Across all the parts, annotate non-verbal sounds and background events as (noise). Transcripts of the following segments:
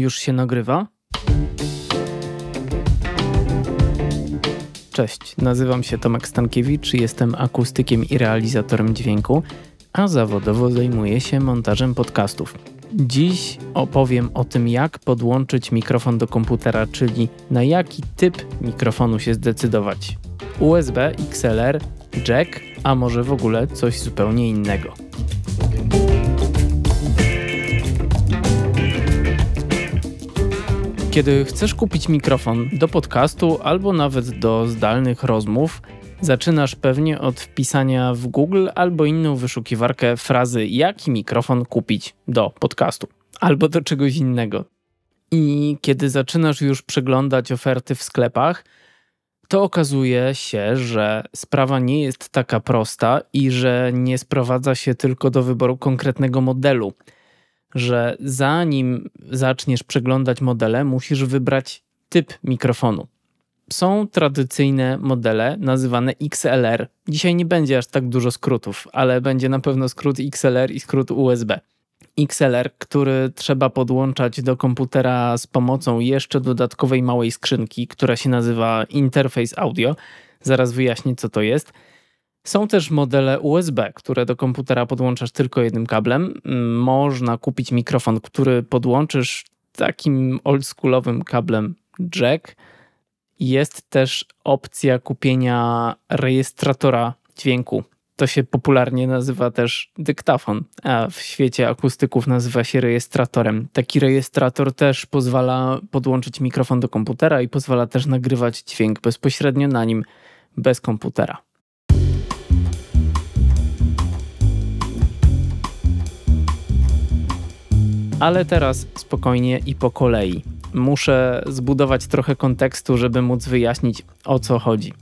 Już się nagrywa? Cześć, nazywam się Tomek Stankiewicz, jestem akustykiem i realizatorem dźwięku, a zawodowo zajmuję się montażem podcastów. Dziś opowiem o tym, jak podłączyć mikrofon do komputera, czyli na jaki typ mikrofonu się zdecydować. USB, XLR, jack, a może w ogóle coś zupełnie innego. Kiedy chcesz kupić mikrofon do podcastu albo nawet do zdalnych rozmów, zaczynasz pewnie od wpisania w Google albo inną wyszukiwarkę frazy jaki mikrofon kupić do podcastu albo do czegoś innego. I kiedy zaczynasz już przeglądać oferty w sklepach, to okazuje się, że sprawa nie jest taka prosta i że nie sprowadza się tylko do wyboru konkretnego modelu że zanim zaczniesz przeglądać modele, musisz wybrać typ mikrofonu. Są tradycyjne modele nazywane XLR. Dzisiaj nie będzie aż tak dużo skrótów, ale będzie na pewno skrót XLR i skrót USB. XLR, który trzeba podłączać do komputera z pomocą jeszcze dodatkowej małej skrzynki, która się nazywa Interface Audio. Zaraz wyjaśnię, co to jest. Są też modele USB, które do komputera podłączasz tylko jednym kablem. Można kupić mikrofon, który podłączysz takim oldschoolowym kablem jack. Jest też opcja kupienia rejestratora dźwięku. To się popularnie nazywa też dyktafon, a w świecie akustyków nazywa się rejestratorem. Taki rejestrator też pozwala podłączyć mikrofon do komputera i pozwala też nagrywać dźwięk bezpośrednio na nim bez komputera. Ale teraz spokojnie i po kolei. Muszę zbudować trochę kontekstu, żeby móc wyjaśnić o co chodzi.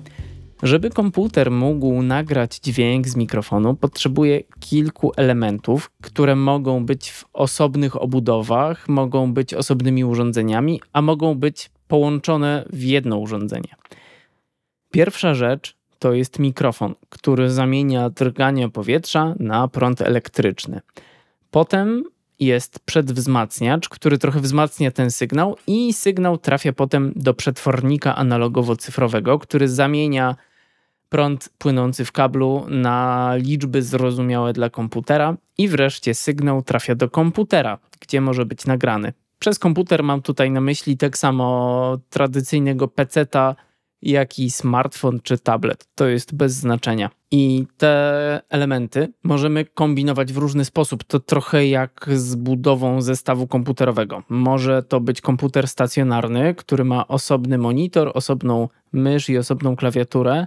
Żeby komputer mógł nagrać dźwięk z mikrofonu, potrzebuje kilku elementów, które mogą być w osobnych obudowach, mogą być osobnymi urządzeniami, a mogą być połączone w jedno urządzenie. Pierwsza rzecz to jest mikrofon, który zamienia drganie powietrza na prąd elektryczny. Potem jest przedwzmacniacz, który trochę wzmacnia ten sygnał i sygnał trafia potem do przetwornika analogowo-cyfrowego, który zamienia prąd płynący w kablu na liczby zrozumiałe dla komputera i wreszcie sygnał trafia do komputera, gdzie może być nagrany. Przez komputer mam tutaj na myśli tak samo tradycyjnego peceta, jak i smartfon czy tablet. To jest bez znaczenia. I te elementy możemy kombinować w różny sposób. To trochę jak z budową zestawu komputerowego. Może to być komputer stacjonarny, który ma osobny monitor, osobną mysz i osobną klawiaturę.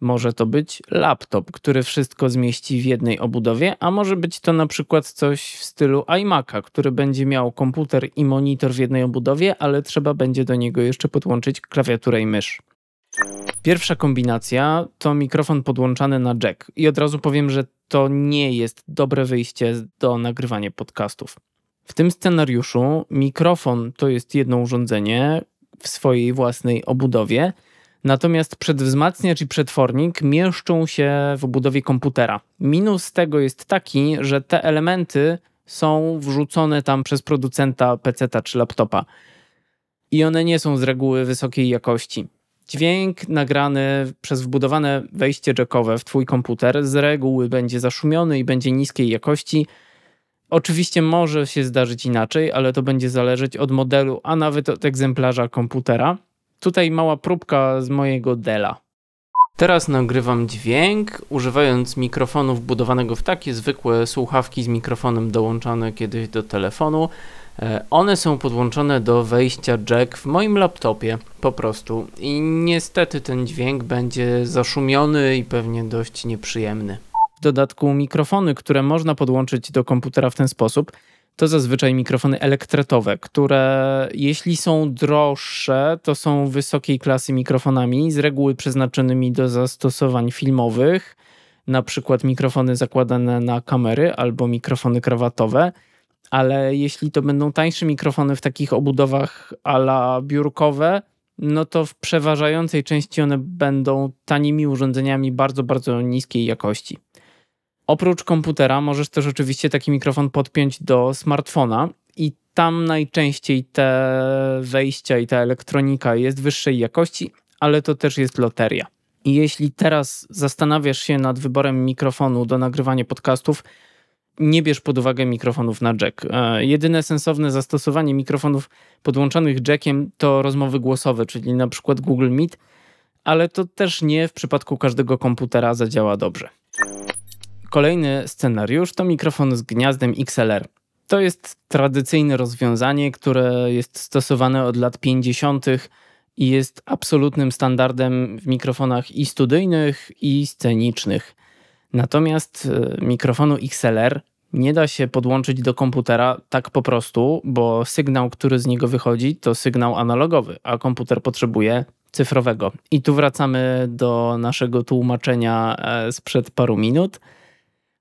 Może to być laptop, który wszystko zmieści w jednej obudowie, a może być to na przykład coś w stylu iMac'a, który będzie miał komputer i monitor w jednej obudowie, ale trzeba będzie do niego jeszcze podłączyć klawiaturę i mysz. Pierwsza kombinacja to mikrofon podłączany na jack. I od razu powiem, że to nie jest dobre wyjście do nagrywania podcastów. W tym scenariuszu mikrofon to jest jedno urządzenie w swojej własnej obudowie, natomiast przedwzmacniacz i przetwornik mieszczą się w obudowie komputera. Minus tego jest taki, że te elementy są wrzucone tam przez producenta PC czy laptopa. I one nie są z reguły wysokiej jakości. Dźwięk nagrany przez wbudowane wejście jackowe w Twój komputer z reguły będzie zaszumiony i będzie niskiej jakości. Oczywiście może się zdarzyć inaczej, ale to będzie zależeć od modelu, a nawet od egzemplarza komputera. Tutaj mała próbka z mojego Dela. Teraz nagrywam dźwięk używając mikrofonu wbudowanego w takie zwykłe słuchawki z mikrofonem dołączane kiedyś do telefonu. E, one są podłączone do wejścia jack w moim laptopie po prostu. I niestety ten dźwięk będzie zaszumiony i pewnie dość nieprzyjemny. W dodatku mikrofony, które można podłączyć do komputera w ten sposób, to zazwyczaj mikrofony elektretowe, które jeśli są droższe, to są wysokiej klasy mikrofonami, z reguły przeznaczonymi do zastosowań filmowych, na przykład mikrofony zakładane na kamery albo mikrofony krawatowe ale jeśli to będą tańsze mikrofony w takich obudowach ala biurkowe, no to w przeważającej części one będą tanimi urządzeniami bardzo, bardzo niskiej jakości. Oprócz komputera możesz też oczywiście taki mikrofon podpiąć do smartfona i tam najczęściej te wejścia i ta elektronika jest wyższej jakości, ale to też jest loteria. Jeśli teraz zastanawiasz się nad wyborem mikrofonu do nagrywania podcastów, nie bierz pod uwagę mikrofonów na jack. E, jedyne sensowne zastosowanie mikrofonów podłączonych jackiem to rozmowy głosowe, czyli na przykład Google Meet, ale to też nie w przypadku każdego komputera zadziała dobrze. Kolejny scenariusz to mikrofon z gniazdem XLR. To jest tradycyjne rozwiązanie, które jest stosowane od lat 50. i jest absolutnym standardem w mikrofonach i studyjnych, i scenicznych. Natomiast e, mikrofonu XLR nie da się podłączyć do komputera tak po prostu, bo sygnał, który z niego wychodzi, to sygnał analogowy, a komputer potrzebuje cyfrowego. I tu wracamy do naszego tłumaczenia e, sprzed paru minut.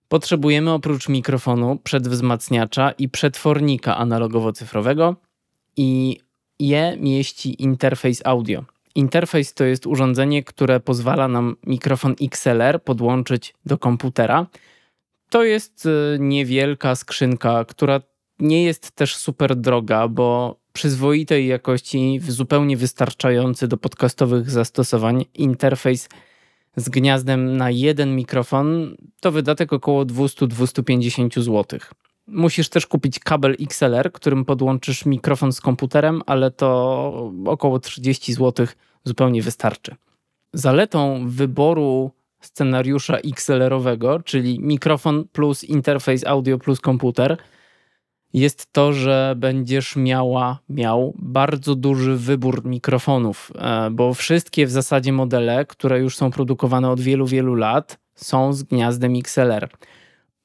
Potrzebujemy oprócz mikrofonu przedwzmacniacza i przetwornika analogowo-cyfrowego i je mieści interfejs audio. Interfejs to jest urządzenie, które pozwala nam mikrofon XLR podłączyć do komputera. To jest y, niewielka skrzynka, która nie jest też super droga, bo przyzwoitej jakości, zupełnie wystarczający do podcastowych zastosowań interfejs z gniazdem na jeden mikrofon to wydatek około 200-250 zł. Musisz też kupić kabel XLR, którym podłączysz mikrofon z komputerem, ale to około 30 zł zupełnie wystarczy. Zaletą wyboru scenariusza XLR-owego, czyli mikrofon plus interfejs audio plus komputer, jest to, że będziesz miała, miał bardzo duży wybór mikrofonów, e, bo wszystkie w zasadzie modele, które już są produkowane od wielu, wielu lat, są z gniazdem XLR.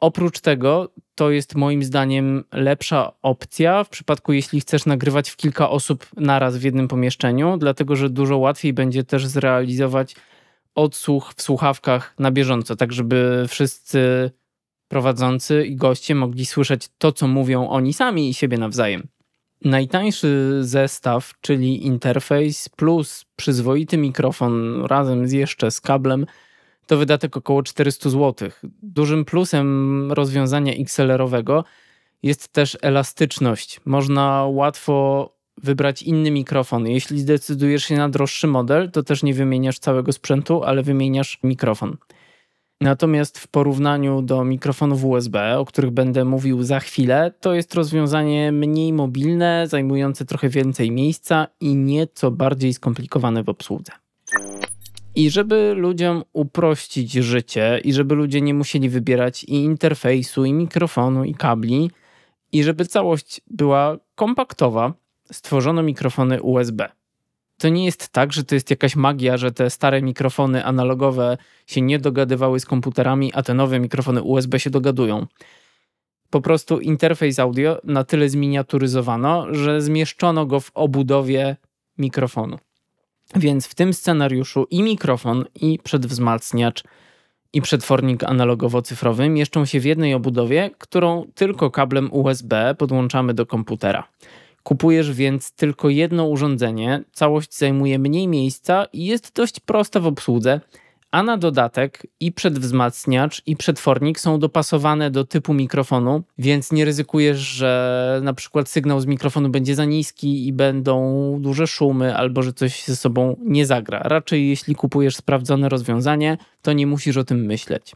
Oprócz tego, to jest moim zdaniem lepsza opcja w przypadku, jeśli chcesz nagrywać w kilka osób naraz w jednym pomieszczeniu, dlatego że dużo łatwiej będzie też zrealizować odsłuch w słuchawkach na bieżąco, tak żeby wszyscy prowadzący i goście mogli słyszeć to, co mówią oni sami i siebie nawzajem. Najtańszy zestaw, czyli interfejs plus przyzwoity mikrofon razem z jeszcze z kablem, to wydatek około 400 zł. Dużym plusem rozwiązania XLR-owego jest też elastyczność. Można łatwo wybrać inny mikrofon. Jeśli zdecydujesz się na droższy model, to też nie wymieniasz całego sprzętu, ale wymieniasz mikrofon. Natomiast w porównaniu do mikrofonów USB, o których będę mówił za chwilę, to jest rozwiązanie mniej mobilne, zajmujące trochę więcej miejsca i nieco bardziej skomplikowane w obsłudze. I żeby ludziom uprościć życie i żeby ludzie nie musieli wybierać i interfejsu, i mikrofonu, i kabli, i żeby całość była kompaktowa, stworzono mikrofony USB to nie jest tak, że to jest jakaś magia, że te stare mikrofony analogowe się nie dogadywały z komputerami, a te nowe mikrofony USB się dogadują. Po prostu interfejs audio na tyle zminiaturyzowano, że zmieszczono go w obudowie mikrofonu. Więc w tym scenariuszu i mikrofon, i przedwzmacniacz, i przetwornik analogowo-cyfrowy mieszczą się w jednej obudowie, którą tylko kablem USB podłączamy do komputera. Kupujesz więc tylko jedno urządzenie, całość zajmuje mniej miejsca i jest dość prosta w obsłudze, a na dodatek i przedwzmacniacz, i przetwornik są dopasowane do typu mikrofonu, więc nie ryzykujesz, że na przykład sygnał z mikrofonu będzie za niski i będą duże szumy, albo że coś ze sobą nie zagra. Raczej jeśli kupujesz sprawdzone rozwiązanie, to nie musisz o tym myśleć.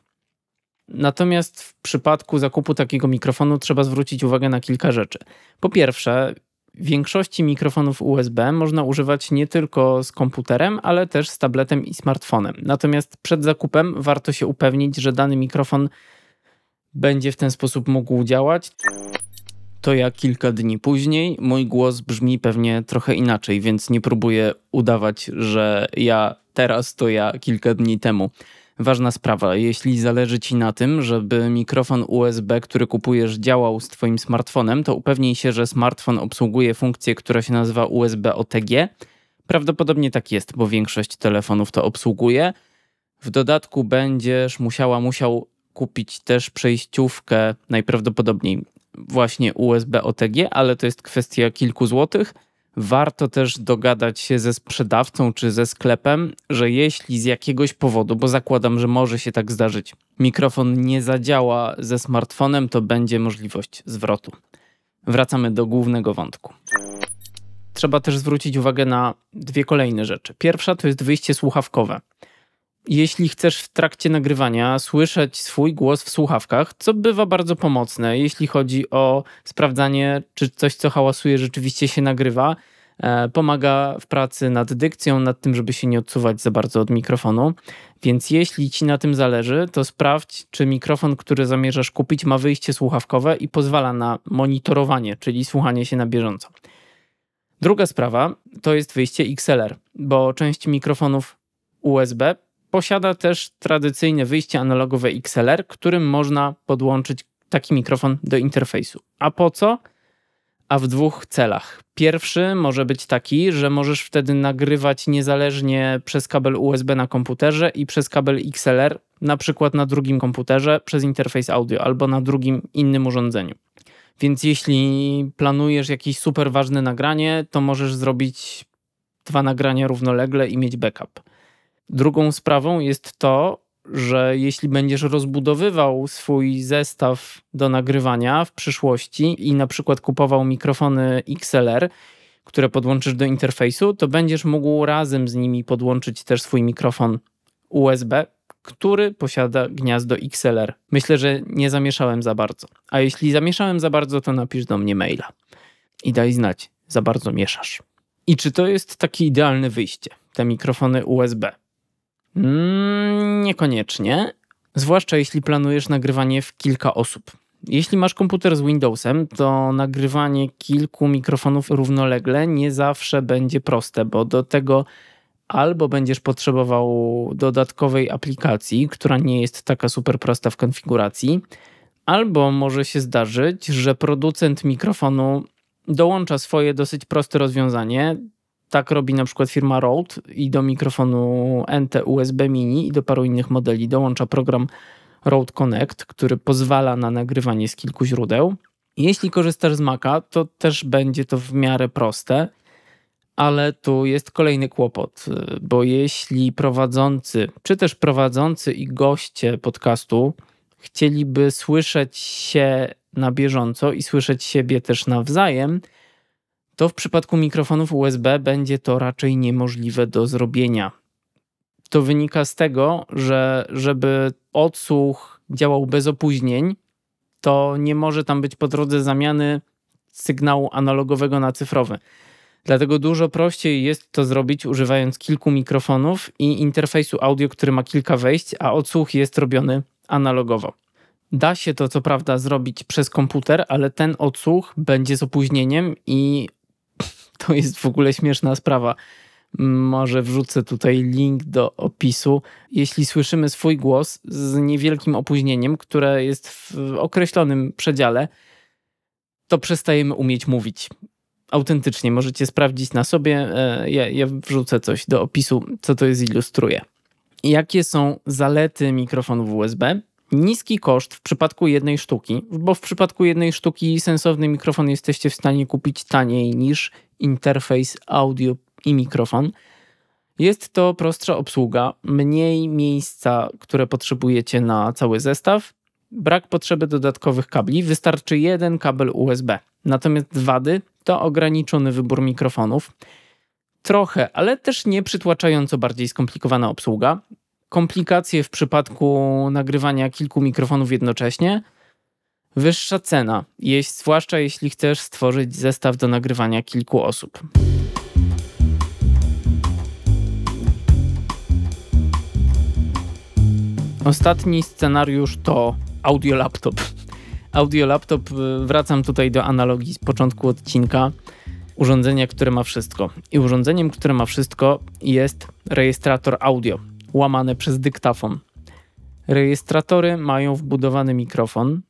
Natomiast w przypadku zakupu takiego mikrofonu trzeba zwrócić uwagę na kilka rzeczy. Po pierwsze, większości mikrofonów USB można używać nie tylko z komputerem, ale też z tabletem i smartfonem. Natomiast przed zakupem warto się upewnić, że dany mikrofon będzie w ten sposób mógł działać. To ja kilka dni później. Mój głos brzmi pewnie trochę inaczej, więc nie próbuję udawać, że ja teraz to ja kilka dni temu. Ważna sprawa, jeśli zależy Ci na tym, żeby mikrofon USB, który kupujesz, działał z Twoim smartfonem, to upewnij się, że smartfon obsługuje funkcję, która się nazywa USB OTG. Prawdopodobnie tak jest, bo większość telefonów to obsługuje. W dodatku będziesz musiała, musiał kupić też przejściówkę, najprawdopodobniej właśnie USB OTG, ale to jest kwestia kilku złotych. Warto też dogadać się ze sprzedawcą czy ze sklepem, że jeśli z jakiegoś powodu, bo zakładam, że może się tak zdarzyć, mikrofon nie zadziała ze smartfonem, to będzie możliwość zwrotu. Wracamy do głównego wątku. Trzeba też zwrócić uwagę na dwie kolejne rzeczy. Pierwsza to jest wyjście słuchawkowe. Jeśli chcesz w trakcie nagrywania słyszeć swój głos w słuchawkach, co bywa bardzo pomocne, jeśli chodzi o sprawdzanie, czy coś, co hałasuje, rzeczywiście się nagrywa, e, pomaga w pracy nad dykcją, nad tym, żeby się nie odsuwać za bardzo od mikrofonu. Więc jeśli ci na tym zależy, to sprawdź, czy mikrofon, który zamierzasz kupić, ma wyjście słuchawkowe i pozwala na monitorowanie, czyli słuchanie się na bieżąco. Druga sprawa to jest wyjście XLR, bo część mikrofonów USB posiada też tradycyjne wyjście analogowe XLR, którym można podłączyć taki mikrofon do interfejsu. A po co? A w dwóch celach. Pierwszy może być taki, że możesz wtedy nagrywać niezależnie przez kabel USB na komputerze i przez kabel XLR, na przykład na drugim komputerze przez interfejs audio albo na drugim innym urządzeniu. Więc jeśli planujesz jakieś super ważne nagranie, to możesz zrobić dwa nagrania równolegle i mieć backup. Drugą sprawą jest to, że jeśli będziesz rozbudowywał swój zestaw do nagrywania w przyszłości i na przykład kupował mikrofony XLR, które podłączysz do interfejsu, to będziesz mógł razem z nimi podłączyć też swój mikrofon USB, który posiada gniazdo XLR. Myślę, że nie zamieszałem za bardzo. A jeśli zamieszałem za bardzo, to napisz do mnie maila i daj znać, za bardzo mieszasz. I czy to jest takie idealne wyjście, te mikrofony USB? Mm, niekoniecznie, zwłaszcza jeśli planujesz nagrywanie w kilka osób. Jeśli masz komputer z Windowsem, to nagrywanie kilku mikrofonów równolegle nie zawsze będzie proste, bo do tego albo będziesz potrzebował dodatkowej aplikacji, która nie jest taka super prosta w konfiguracji, albo może się zdarzyć, że producent mikrofonu dołącza swoje dosyć proste rozwiązanie, tak robi na przykład firma Rode i do mikrofonu NT USB Mini i do paru innych modeli dołącza program Rode Connect, który pozwala na nagrywanie z kilku źródeł. Jeśli korzystasz z Maca, to też będzie to w miarę proste, ale tu jest kolejny kłopot, bo jeśli prowadzący, czy też prowadzący i goście podcastu chcieliby słyszeć się na bieżąco i słyszeć siebie też nawzajem, to w przypadku mikrofonów USB będzie to raczej niemożliwe do zrobienia. To wynika z tego, że żeby odsłuch działał bez opóźnień, to nie może tam być po drodze zamiany sygnału analogowego na cyfrowy. Dlatego dużo prościej jest to zrobić używając kilku mikrofonów i interfejsu audio, który ma kilka wejść, a odsłuch jest robiony analogowo. Da się to co prawda zrobić przez komputer, ale ten odsłuch będzie z opóźnieniem i (laughs) to jest w ogóle śmieszna sprawa. Może wrzucę tutaj link do opisu. Jeśli słyszymy swój głos z niewielkim opóźnieniem, które jest w określonym przedziale, to przestajemy umieć mówić. Autentycznie możecie sprawdzić na sobie. E, ja, ja wrzucę coś do opisu, co to jest ilustruje. Jakie są zalety mikrofonów USB? Niski koszt w przypadku jednej sztuki, bo w przypadku jednej sztuki sensowny mikrofon jesteście w stanie kupić taniej niż interfejs audio i mikrofon. Jest to prostsza obsługa, mniej miejsca, które potrzebujecie na cały zestaw, brak potrzeby dodatkowych kabli, wystarczy jeden kabel USB. Natomiast wady to ograniczony wybór mikrofonów, trochę, ale też nie przytłaczająco bardziej skomplikowana obsługa, komplikacje w przypadku nagrywania kilku mikrofonów jednocześnie, wyższa cena, zwłaszcza jeśli chcesz stworzyć zestaw do nagrywania kilku osób. Ostatni scenariusz to audio laptop. Audio laptop, y, wracam tutaj do analogii z początku odcinka. Urządzenia, które ma wszystko. I urządzeniem, które ma wszystko jest rejestrator audio łamane przez dyktafon. Rejestratory mają wbudowany mikrofon,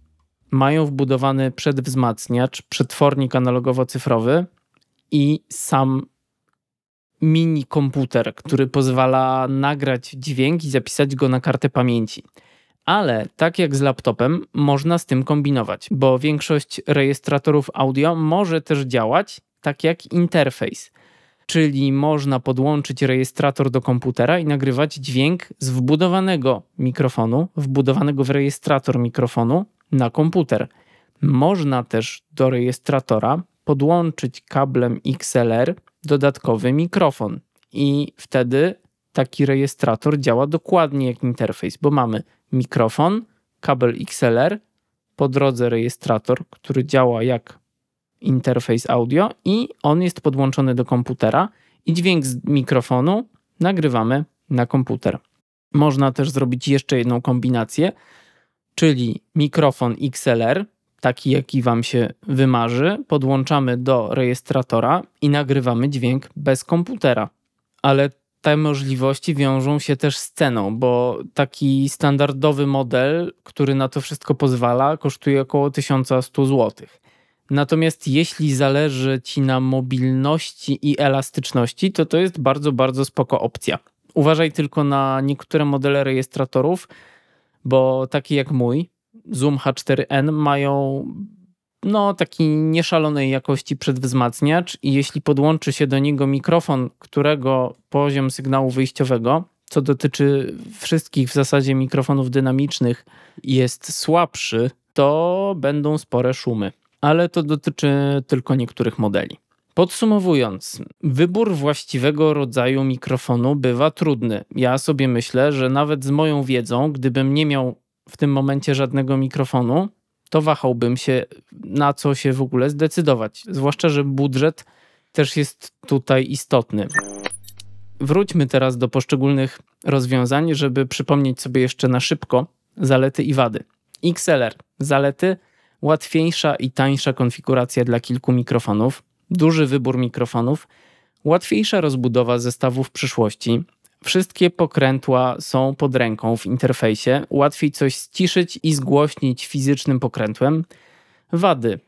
mają wbudowany przedwzmacniacz, przetwornik analogowo-cyfrowy i sam mini komputer, który pozwala nagrać dźwięk i zapisać go na kartę pamięci. Ale tak jak z laptopem, można z tym kombinować, bo większość rejestratorów audio może też działać tak jak interfejs czyli można podłączyć rejestrator do komputera i nagrywać dźwięk z wbudowanego mikrofonu, wbudowanego w rejestrator mikrofonu na komputer. Można też do rejestratora podłączyć kablem XLR dodatkowy mikrofon i wtedy taki rejestrator działa dokładnie jak interfejs, bo mamy mikrofon, kabel XLR, po drodze rejestrator, który działa jak interfejs audio i on jest podłączony do komputera i dźwięk z mikrofonu nagrywamy na komputer. Można też zrobić jeszcze jedną kombinację, czyli mikrofon XLR, taki jaki Wam się wymarzy, podłączamy do rejestratora i nagrywamy dźwięk bez komputera. Ale te możliwości wiążą się też z ceną, bo taki standardowy model, który na to wszystko pozwala, kosztuje około 1100 zł. Natomiast jeśli zależy Ci na mobilności i elastyczności, to to jest bardzo, bardzo spoko opcja. Uważaj tylko na niektóre modele rejestratorów, bo taki jak mój, Zoom H4n mają no, taki nieszalonej jakości przedwzmacniacz i jeśli podłączy się do niego mikrofon, którego poziom sygnału wyjściowego, co dotyczy wszystkich w zasadzie mikrofonów dynamicznych, jest słabszy, to będą spore szumy. Ale to dotyczy tylko niektórych modeli. Podsumowując, wybór właściwego rodzaju mikrofonu bywa trudny. Ja sobie myślę, że nawet z moją wiedzą, gdybym nie miał w tym momencie żadnego mikrofonu, to wahałbym się, na co się w ogóle zdecydować. Zwłaszcza, że budżet też jest tutaj istotny. Wróćmy teraz do poszczególnych rozwiązań, żeby przypomnieć sobie jeszcze na szybko zalety i wady. XLR. Zalety łatwiejsza i tańsza konfiguracja dla kilku mikrofonów, duży wybór mikrofonów, łatwiejsza rozbudowa zestawów przyszłości, Wszystkie pokrętła są pod ręką w interfejsie. Łatwiej coś ściszyć i zgłośnić fizycznym pokrętłem. Wady.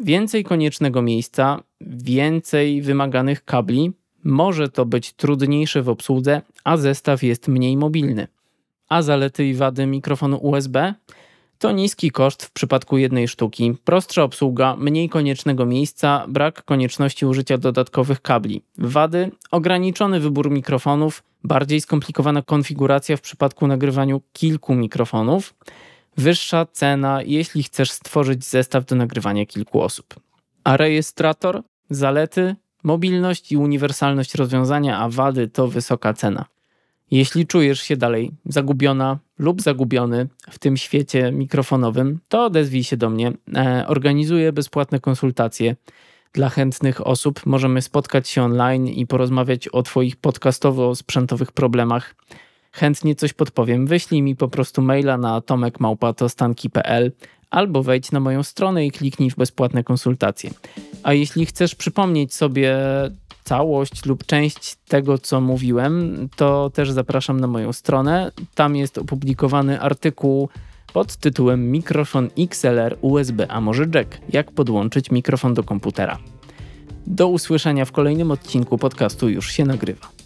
Więcej koniecznego miejsca, więcej wymaganych kabli. Może to być trudniejsze w obsłudze, a zestaw jest mniej mobilny. A zalety i wady mikrofonu USB? To niski koszt w przypadku jednej sztuki, prostsza obsługa, mniej koniecznego miejsca, brak konieczności użycia dodatkowych kabli. Wady: ograniczony wybór mikrofonów, bardziej skomplikowana konfiguracja w przypadku nagrywania kilku mikrofonów, wyższa cena, jeśli chcesz stworzyć zestaw do nagrywania kilku osób. A rejestrator? Zalety: mobilność i uniwersalność rozwiązania, a wady to wysoka cena. Jeśli czujesz się dalej zagubiona lub zagubiony w tym świecie mikrofonowym, to odezwij się do mnie. E, organizuję bezpłatne konsultacje dla chętnych osób. Możemy spotkać się online i porozmawiać o Twoich podcastowo-sprzętowych problemach. Chętnie coś podpowiem. Wyślij mi po prostu maila na tomekmałpatostanki.pl albo wejdź na moją stronę i kliknij w bezpłatne konsultacje. A jeśli chcesz przypomnieć sobie całość lub część tego, co mówiłem, to też zapraszam na moją stronę. Tam jest opublikowany artykuł pod tytułem Mikrofon XLR USB, a może jack? Jak podłączyć mikrofon do komputera? Do usłyszenia w kolejnym odcinku podcastu już się nagrywa.